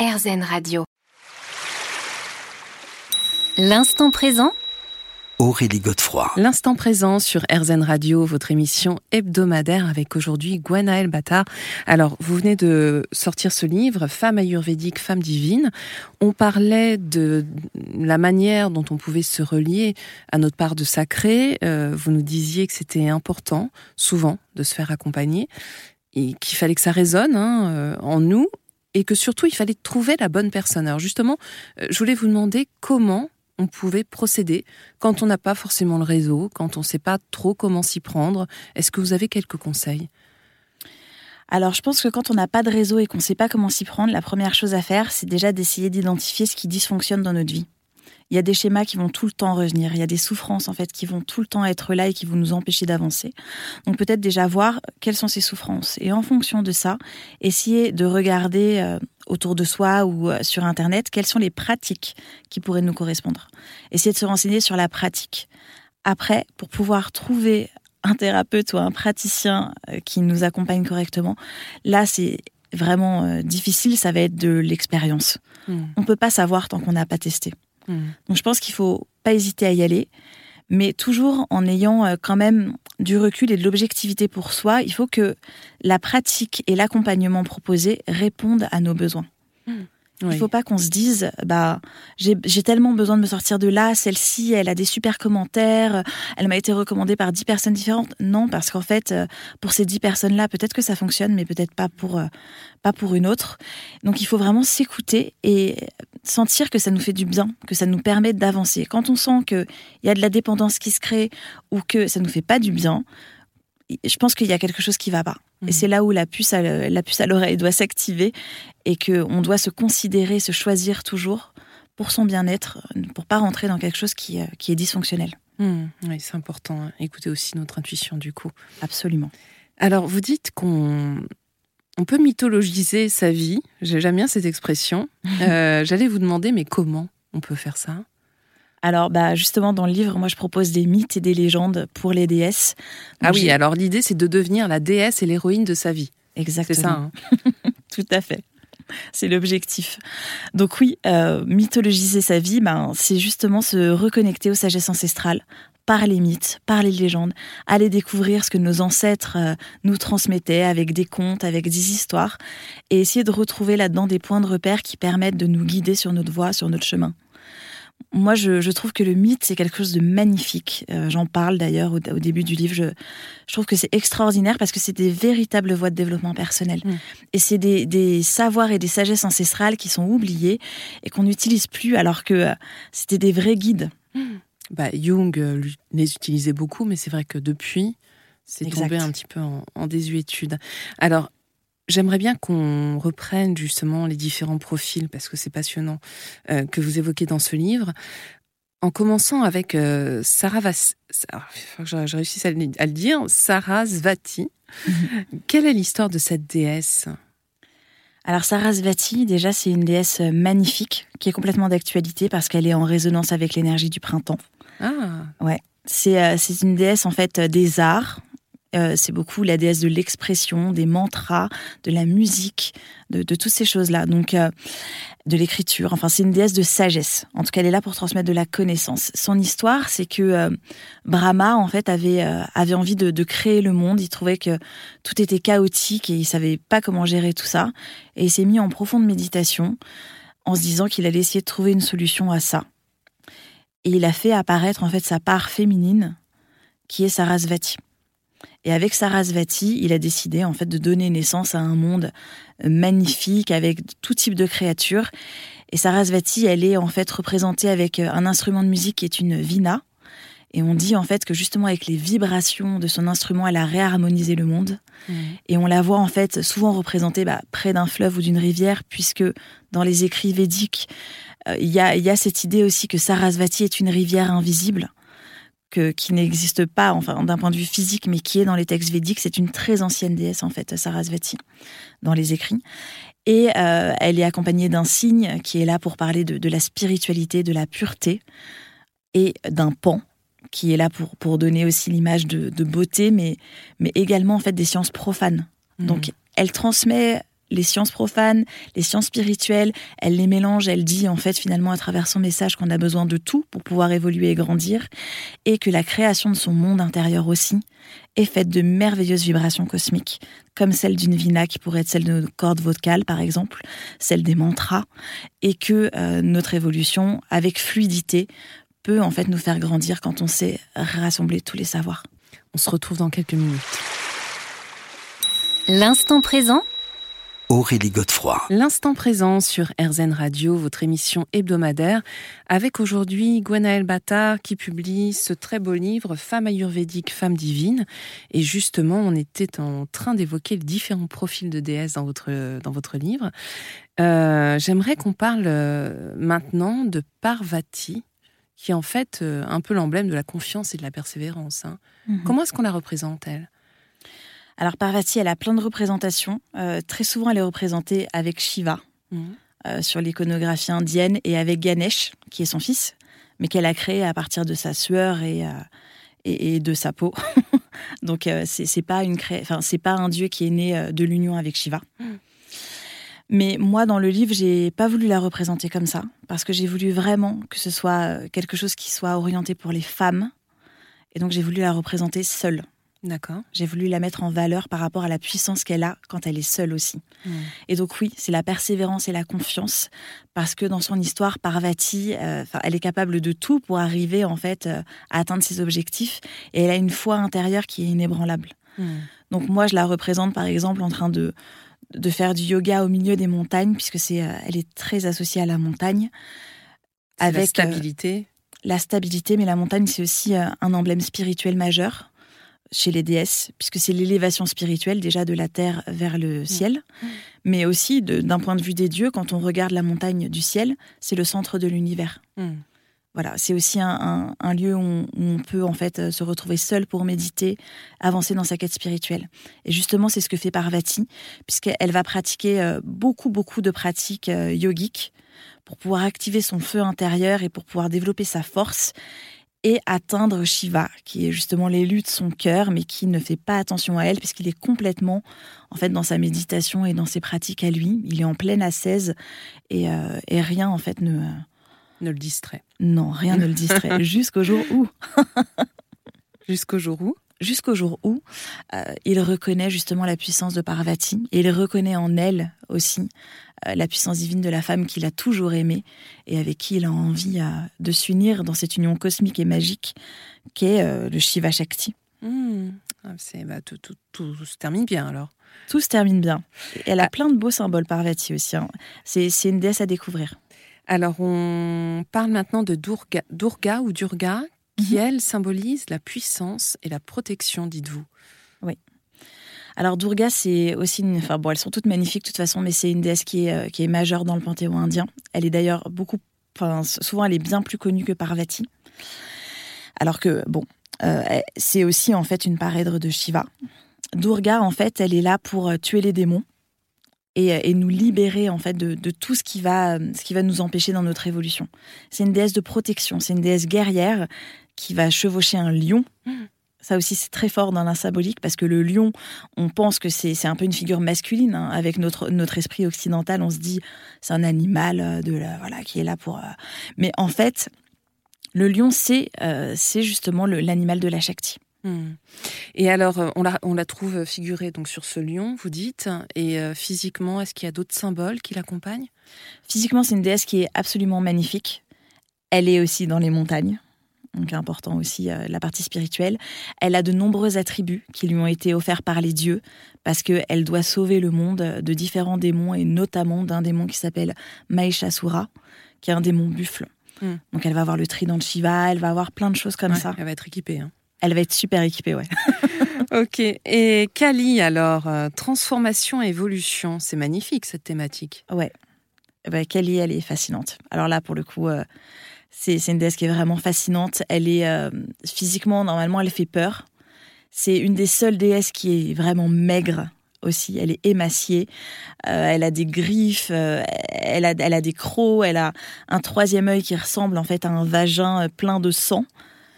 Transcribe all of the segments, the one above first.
RZN Radio. L'instant présent Aurélie Godefroy. L'instant présent sur RZN Radio, votre émission hebdomadaire avec aujourd'hui Gwenaël Bata. Alors, vous venez de sortir ce livre, Femme ayurvédique, femme divine. On parlait de la manière dont on pouvait se relier à notre part de sacré. Euh, vous nous disiez que c'était important, souvent, de se faire accompagner et qu'il fallait que ça résonne hein, euh, en nous et que surtout il fallait trouver la bonne personne. Alors justement, euh, je voulais vous demander comment on pouvait procéder quand on n'a pas forcément le réseau, quand on ne sait pas trop comment s'y prendre. Est-ce que vous avez quelques conseils? Alors, je pense que quand on n'a pas de réseau et qu'on ne sait pas comment s'y prendre, la première chose à faire, c'est déjà d'essayer d'identifier ce qui dysfonctionne dans notre vie il y a des schémas qui vont tout le temps revenir, il y a des souffrances en fait qui vont tout le temps être là et qui vont nous empêcher d'avancer. Donc peut-être déjà voir quelles sont ces souffrances et en fonction de ça, essayer de regarder euh, autour de soi ou euh, sur internet quelles sont les pratiques qui pourraient nous correspondre. Essayer de se renseigner sur la pratique. Après, pour pouvoir trouver un thérapeute ou un praticien euh, qui nous accompagne correctement, là c'est vraiment difficile, ça va être de l'expérience. Hmm. On ne peut pas savoir tant qu'on n'a pas testé. Hmm. Donc je pense qu'il faut pas hésiter à y aller, mais toujours en ayant euh, quand même du recul et de l'objectivité pour soi. Il faut que la pratique et l'accompagnement proposé répondent à nos besoins. Hmm. Il ne faut pas qu'on se dise, bah, j'ai tellement besoin de me sortir de là, celle-ci, elle a des super commentaires, elle m'a été recommandée par dix personnes différentes. Non, parce qu'en fait, euh, pour ces dix personnes-là, peut-être que ça fonctionne, mais peut-être pas pour, euh, pas pour une autre. Donc il faut vraiment s'écouter et sentir que ça nous fait du bien, que ça nous permet d'avancer. Quand on sent qu'il y a de la dépendance qui se crée ou que ça nous fait pas du bien, je pense qu'il y a quelque chose qui va pas. Et mhm. c'est là où la puce à, la puce à l'oreille doit s'activer et qu'on doit se considérer, se choisir toujours pour son bien-être, pour pas rentrer dans quelque chose qui, euh, qui est dysfonctionnel. Mhm. oui, c'est important. Hein. Écoutez aussi notre intuition du coup. Absolument. Alors, vous dites qu'on on peut mythologiser sa vie. J'aime bien cette expression. Euh, j'allais vous demander, mais comment on peut faire ça? Alors, bah, justement, dans le livre, moi, je propose des mythes et des légendes pour les déesses. ah oui, alors l'idée, c'est de devenir la déesse et l'héroïne de sa vie. Exactement. C'est ça. Hein Tout à fait. C'est l'objectif. Donc oui, euh, mythologiser sa vie, ben, c'est justement se reconnecter aux sagesses ancestrales par les mythes, par les légendes, aller découvrir ce que nos ancêtres euh, nous transmettaient avec des contes, avec des histoires, et essayer de retrouver là-dedans des points de repère qui permettent de nous guider sur notre voie, sur notre chemin moi, je, trouve que le mythe, c'est quelque chose de magnifique. Euh, j'en parle d'ailleurs au, début du livre. Je, trouve que c'est extraordinaire parce que c'est des véritables voies de développement personnel. Mm. Et c'est des, savoirs et des sagesses ancestrales qui sont oubliés et qu'on n'utilise plus alors que euh, c'était des vrais guides. Mm. Bah, Jung euh, les utilisait beaucoup, mais c'est vrai que depuis, c'est tombé un petit peu en, en désuétude. Alors, J'aimerais bien qu'on reprenne justement les différents profils, parce que c'est passionnant, euh, que vous évoquez dans ce livre. En commençant avec euh, Sarah Vas... faut que je réussisse à le dire, Sarasvati. Mhm. Quelle est l'histoire de cette déesse? Alors Sarasvati, déjà, c'est une déesse magnifique qui est complètement d'actualité parce qu'elle est en résonance avec l'énergie du printemps. Ah. Ouais. C'est euh, une déesse en fait des arts, euh, c'est beaucoup la déesse de l'expression, des mantras, de la musique, de, toutes ces choses-là. Donc, euh, de l'écriture. Enfin, c'est une déesse de sagesse. En tout cas, elle est là pour transmettre de la connaissance. Son histoire, c'est que euh, Brahma, en fait, avait, avait envie de, de, créer le monde. Il trouvait que tout était chaotique et il savait pas comment gérer tout ça. Et il s'est mis en profonde méditation en se disant qu'il allait essayer de trouver une solution à ça. Et il a fait apparaître, en fait, sa part féminine, qui est Sarasvati. Et avec Sarasvati, il a décidé en fait de donner naissance à un monde euh, magnifique avec tout type de créatures. Et Sarasvati, elle est en fait représentée avec euh, un instrument de musique qui est une vina. Et on dit en fait que justement avec les vibrations de son instrument, elle a réharmonisé le monde. Mmh. Et on la voit en fait souvent représentée bah, près d'un fleuve ou d'une rivière, puisque dans les écrits védiques, euh, il y, a, cette idée aussi que Sarasvati est une rivière invisible qui n'existe pas, enfin d'un point de vue physique, mais qui est dans les textes védiques. C'est une très ancienne déesse en fait, Sarasvati, dans les écrits. Et euh, elle est accompagnée d'un signe qui est là pour parler de, la spiritualité, de la pureté, et d'un pan qui est là pour, pour donner aussi l'image de, beauté, mais, mais également en fait des sciences profanes. Mmh. Donc elle transmet les sciences profanes, les sciences spirituelles, elle les mélange, elle dit en fait finalement à travers son message qu'on a besoin de tout pour pouvoir évoluer et grandir, et que la création de son monde intérieur aussi est faite de merveilleuses vibrations cosmiques, comme celle d'une vina qui pourrait être celle de nos cordes vocales par exemple, celle des mantras, et que euh, notre évolution avec fluidité peut en fait nous faire grandir quand on sait rassembler tous les savoirs. On se retrouve dans quelques minutes. L'instant présent Aurélie Godefroy. L'instant présent sur RZN Radio, votre émission hebdomadaire, avec aujourd'hui Gwenaël Battard qui publie ce très beau livre Femme ayurvédique, femme divine. Et justement, on était en train d'évoquer les différents profils de déesses dans votre, dans votre livre. Euh, j'aimerais qu'on parle euh, maintenant de Parvati, qui est en fait euh, un peu l'emblème de la confiance et de la persévérance. Hein. Mhm. Comment est-ce qu'on la représente, elle? Alors Parvati, elle a plein de représentations. Euh, très souvent, elle est représentée avec Shiva mhm. euh, sur l'iconographie indienne et avec Ganesh, qui est son fils, mais qu'elle a créé à partir de sa sueur et, euh, et, de sa peau. Donc c'est pas une enfin c'est pas un dieu qui est né de l'union avec Shiva. Mhm. Mais moi, dans le livre, j'ai pas voulu la représenter comme ça, parce que j'ai voulu vraiment que ce soit quelque chose qui soit orienté pour les femmes. Et donc j'ai voulu la représenter seule. D'accord. J'ai voulu la mettre en valeur par rapport à la puissance qu'elle a quand elle est seule aussi. Hmm. Et donc oui, c'est la persévérance et la confiance parce que dans son histoire, Parvati, euh, elle est capable de tout pour arriver en fait euh, à atteindre ses objectifs et elle a une foi intérieure qui est inébranlable. Hmm. Donc moi, je la représente par exemple en train de de faire du yoga au milieu des montagnes puisque c'est euh, elle est très associée à la montagne avec la stabilité. la stabilité, mais la montagne c'est aussi un emblème spirituel majeur chez les déesses, puisque c'est l'élévation spirituelle déjà de la terre vers le mm. ciel, mm. mais aussi d'un point de vue des dieux, quand on regarde la montagne du ciel, c'est le centre de l'univers. Mm. Voilà, c'est aussi un, lieu où on, peut en fait euh, se retrouver seul pour méditer, avancer dans sa quête spirituelle. Et justement, c'est ce que fait Parvati, puisqu'elle va pratiquer euh, beaucoup, beaucoup de pratiques euh, yogiques pour pouvoir activer son feu intérieur et pour pouvoir développer sa force et atteindre Shiva, qui est justement l'élu de son cœur, mais qui ne fait pas attention à elle, puisqu'il est complètement, en fait, dans sa méditation et dans ses pratiques à lui. Il est en pleine ascèse et, euh, et rien, en fait, ne... Ne le distrait. Non, rien ne le distrait. Jusqu'au jour où... Jusqu'au jour où jusqu'au jour où euh, il reconnaît justement la puissance de Parvati et il reconnaît en elle aussi euh, la puissance divine de la femme qu'il a toujours aimée et avec qui il a envie euh, de s'unir dans cette union cosmique et magique qu'est le Shiva Shakti. Hmm. Ah, bah, tout, se termine bien alors. Tout se termine bien. Elle a ah. plein de beaux symboles, Parvati aussi. Hein. C'est une déesse à découvrir. Alors, on parle maintenant de Durga, Durga ou Durga, qui, mhm. elle, symbolise la puissance et la protection, dites-vous. Oui. Alors Durga, c'est aussi une... Enfin bon, elles sont toutes magnifiques de toute façon, mais c'est une déesse qui est, euh, qui est majeure dans le panthéon indien. Elle est d'ailleurs beaucoup... Enfin, souvent, elle est bien plus connue que Parvati. Alors que, bon, euh, c'est aussi en fait une parèdre de Shiva. Durga, en fait, elle est là pour euh, tuer les démons et, nous libérer en fait de, de, tout ce qui va ce qui va nous empêcher dans notre évolution. C'est une déesse de protection, c'est une déesse guerrière qui va chevaucher un lion. Mmh. Ça aussi, c'est très fort dans la symbolique parce que le lion, on pense que c'est un peu une figure masculine. Hein. Avec notre, notre esprit occidental, on se dit c'est un animal euh, de voilà, qui est là pour. Euh. Mais en fait, le lion, c'est euh, justement l'animal de la Shakti. Mmh. Et alors, on la, on la trouve figurée donc sur ce lion, vous dites, et physiquement, est-ce qu'il y a d'autres symboles qui l'accompagnent? Physiquement, c'est une déesse qui est absolument magnifique. Elle est aussi dans les montagnes donc important aussi euh, la partie spirituelle. Elle a de nombreux attributs qui lui ont été offerts par les dieux parce qu'elle doit sauver le monde de différents démons et notamment d'un démon qui s'appelle Mahishasura, qui est un démon buffle. Hmm. Donc elle va avoir le trident de Shiva, elle va avoir plein de choses comme ça. Elle va être équipée. Hein. Elle va être super équipée, ouais. ok. Et Kali, alors, euh, transformation, évolution, c'est magnifique cette thématique. Ouais. Bah, Kali, elle est fascinante. Alors là, pour le coup, euh, c'est une déesse qui est vraiment fascinante. Elle est euh, physiquement, normalement, elle fait peur. C'est une des seules déesses qui est vraiment maigre aussi. Elle est émaciée. Euh, elle a des griffes. Euh, elle, a, elle a des crocs. Elle a un troisième œil qui ressemble en fait à un vagin plein de sang.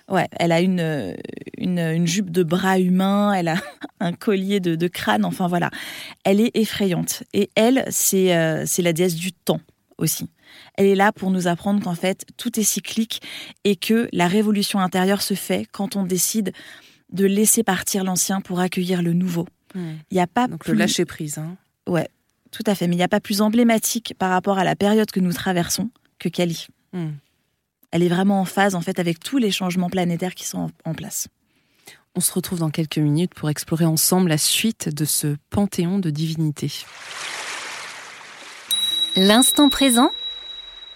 Ouais, elle a une, une, jupe de bras humain, elle a un collier de, crâne, enfin voilà. Elle est effrayante. Et elle, c'est la déesse du temps aussi. Elle est là pour nous apprendre qu'en fait, tout est cyclique et que la révolution intérieure se fait quand on décide de laisser partir l'ancien pour accueillir le nouveau. Il y a pas Donc le lâcher prise. Hein. Ouais, tout à fait. Mais il n'y a pas plus emblématique par rapport à la période que nous traversons que Kali. Hmm. Elle est vraiment en phase en fait avec tous les changements planétaires qui sont en place. On se retrouve dans quelques minutes pour explorer ensemble la suite de ce panthéon de divinités. L'instant présent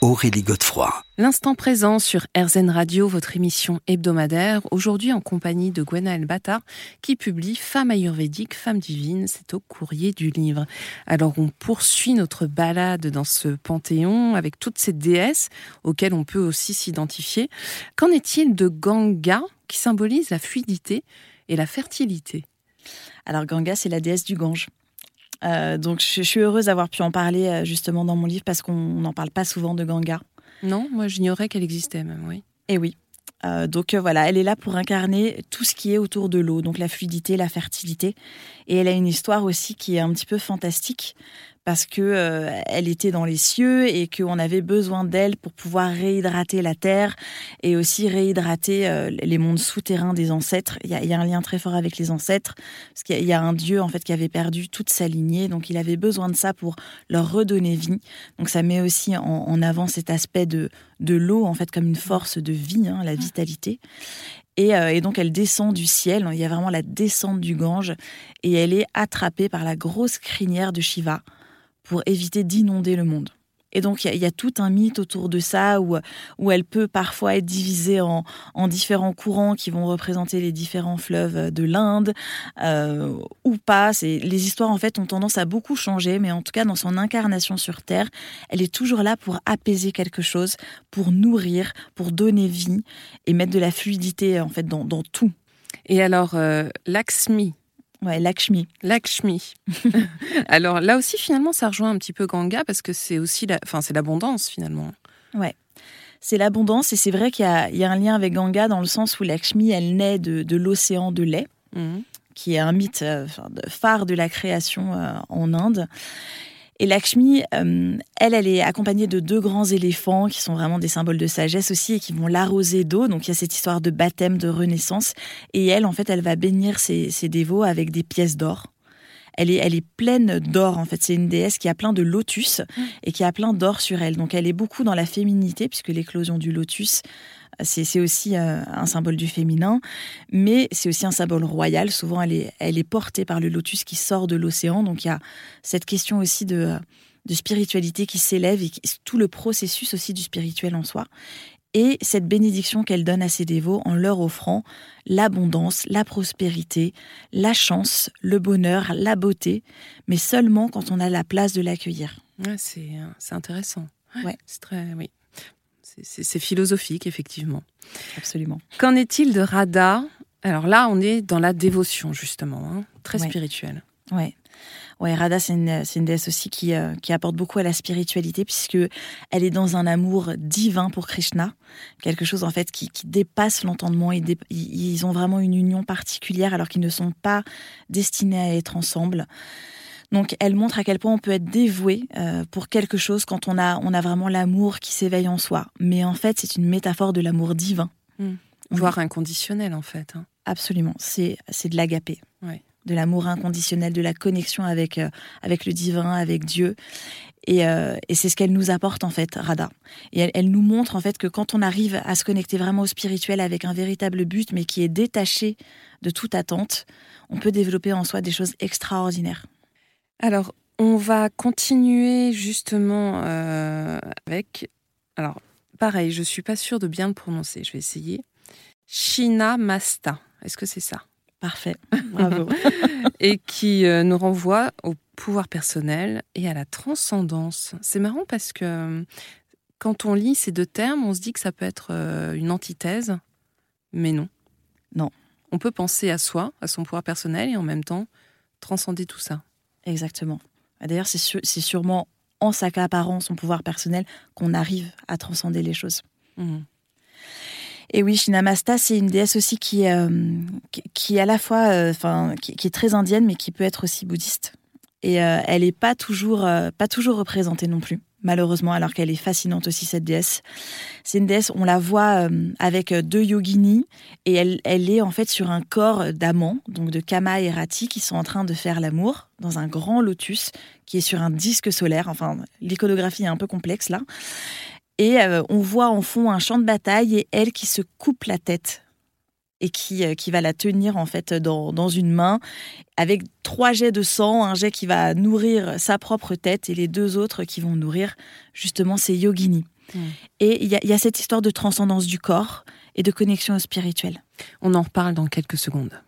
Aurélie Godefroy. L'instant présent sur RZN Radio, votre émission hebdomadaire, aujourd'hui en compagnie de Gwenaël Bata, qui publie Femme ayurvédique, femme divine, c'est au courrier du livre. Alors on poursuit notre balade dans ce panthéon avec toutes ces déesses auxquelles on peut aussi s'identifier. Qu'en est-il de Ganga, qui symbolise la fluidité et la fertilité? Alors Ganga, c'est la déesse du Gange. Euh, donc je, suis heureuse d'avoir pu en parler euh, justement dans mon livre parce qu'on n'en parle pas souvent de Ganga. Non, moi j'ignorais qu'elle existait même, oui. Et eh oui. Euh, donc voilà, elle est là pour incarner tout ce qui est autour de l'eau, donc la fluidité, la fertilité. Et elle a une histoire aussi qui est un petit peu fantastique parce que euh, elle était dans les cieux et qu'on avait besoin d'elle pour pouvoir réhydrater la terre et aussi réhydrater euh, les mondes souterrains des ancêtres. Il y, a, un lien très fort avec les ancêtres parce qu'il y, a un dieu en fait qui avait perdu toute sa lignée, donc il avait besoin de ça pour leur redonner vie. Donc ça met aussi en, avant cet aspect de de l'eau en fait comme une force de vie, hein, la vitalité. Et, euh, et, donc elle descend du ciel, il y a vraiment la descente du Gange, et elle est attrapée par la grosse crinière de Shiva pour éviter d'inonder le monde. Et donc, il y, a tout un mythe autour de ça où, où elle peut parfois être divisée en, en différents courants qui vont représenter les différents fleuves de l'Inde euh, ou pas. Les histoires, en fait, ont tendance à beaucoup changer, mais en tout cas, dans son incarnation sur Terre, elle est toujours là pour apaiser quelque chose, pour nourrir, pour donner vie et mettre de la fluidité, en fait, dans, dans tout. Et alors, euh, Lakshmi, Ouais, Lakshmi. Lakshmi. Alors là aussi, finalement, ça rejoint un petit peu Ganga parce que c'est aussi la... enfin, c'est l'abondance finalement. Ouais. C'est l'abondance et c'est vrai qu'il y, a un lien avec Ganga dans le sens où Lakshmi, elle naît de, l'océan de lait, mhm. qui est un mythe euh, phare de la création euh, en Inde. Et Lakshmi, euh, elle, elle est accompagnée de deux grands éléphants qui sont vraiment des symboles de sagesse aussi et qui vont l'arroser d'eau. Donc il y a cette histoire de baptême, de renaissance. Et elle, en fait, elle va bénir ses, dévots avec des pièces d'or. Elle est, elle est pleine d'or, en fait. C'est une déesse qui a plein de lotus et qui a plein d'or sur elle. Donc elle est beaucoup dans la féminité, puisque l'éclosion du lotus c'est aussi euh, un symbole du féminin, mais c'est aussi un symbole royal. Souvent, elle est, elle est portée par le lotus qui sort de l'océan. Donc, il y a cette question aussi de, de spiritualité qui s'élève et tout le processus aussi du spirituel en soi. Et cette bénédiction qu'elle donne à ses dévots en leur offrant l'abondance, la prospérité, la chance, le bonheur, la beauté, mais seulement quand on a la place de l'accueillir. c'est intéressant. Ouais. C'est très, oui. C'est philosophique, effectivement. Absolument. Qu'en est-il de Radha? Alors là, on est dans la dévotion, justement, hein, très spirituelle. Oui. Ouais, Radha, c'est une, une, déesse aussi qui, euh, qui, apporte beaucoup à la spiritualité, puisque elle est dans un amour divin pour Krishna, quelque chose en fait qui, qui dépasse l'entendement. Ils, ils, ont vraiment une union particulière, alors qu'ils ne sont pas destinés à être ensemble. Donc elle montre à quel point on peut être dévoué euh, pour quelque chose quand on a, on a vraiment l'amour qui s'éveille en soi. Mais en fait, c'est une métaphore de l'amour divin. Hmm. Voire inconditionnel, en fait. Hein. Absolument. C'est de l'agapé. De l'amour inconditionnel, de la connexion avec, euh, avec le divin, avec Dieu. Et, euh, et c'est ce qu'elle nous apporte, en fait, Radha. Et elle, elle, nous montre, en fait, que quand on arrive à se connecter vraiment au spirituel avec un véritable but, mais qui est détaché de toute attente, on peut développer en soi des choses extraordinaires. Alors, on va continuer justement euh, avec. Alors, pareil, je suis pas sûre de bien le prononcer. Je vais essayer. Shina Masta. Est-ce que c'est ça? Parfait. Bravo. et qui euh, nous renvoie au pouvoir personnel et à la transcendance. C'est marrant parce que quand on lit ces deux termes, on se dit que ça peut être euh, une antithèse, mais non. Non. On peut penser à soi, à son pouvoir personnel et en même temps transcender tout ça. Exactement. D'ailleurs, c'est sûrement en s'accaparant son pouvoir personnel qu'on arrive à transcender les choses. Mmh. Et oui, Shinamasta, c'est une déesse aussi qui, qui, est à la fois, enfin, qui, est très indienne, mais qui peut être aussi bouddhiste. Et elle n'est pas toujours, pas toujours représentée non plus malheureusement, alors qu'elle est fascinante aussi, cette déesse. C'est une déesse, on la voit euh, avec euh, deux yoginis, et elle, elle est en fait sur un corps d'amants, donc de Kama et Rati, qui sont en train de faire l'amour dans un grand lotus qui est sur un disque solaire. Enfin, l'iconographie est un peu complexe là. Et euh, on voit en fond un champ de bataille et elle qui se coupe la tête et qui, euh, qui va la tenir en fait dans, dans, une main avec trois jets de sang, un jet qui va nourrir sa propre tête et les deux autres qui vont nourrir justement ses yoginis. Et il y, y, a cette histoire de transcendance du corps et de connexion spirituelle. On en reparle dans quelques secondes.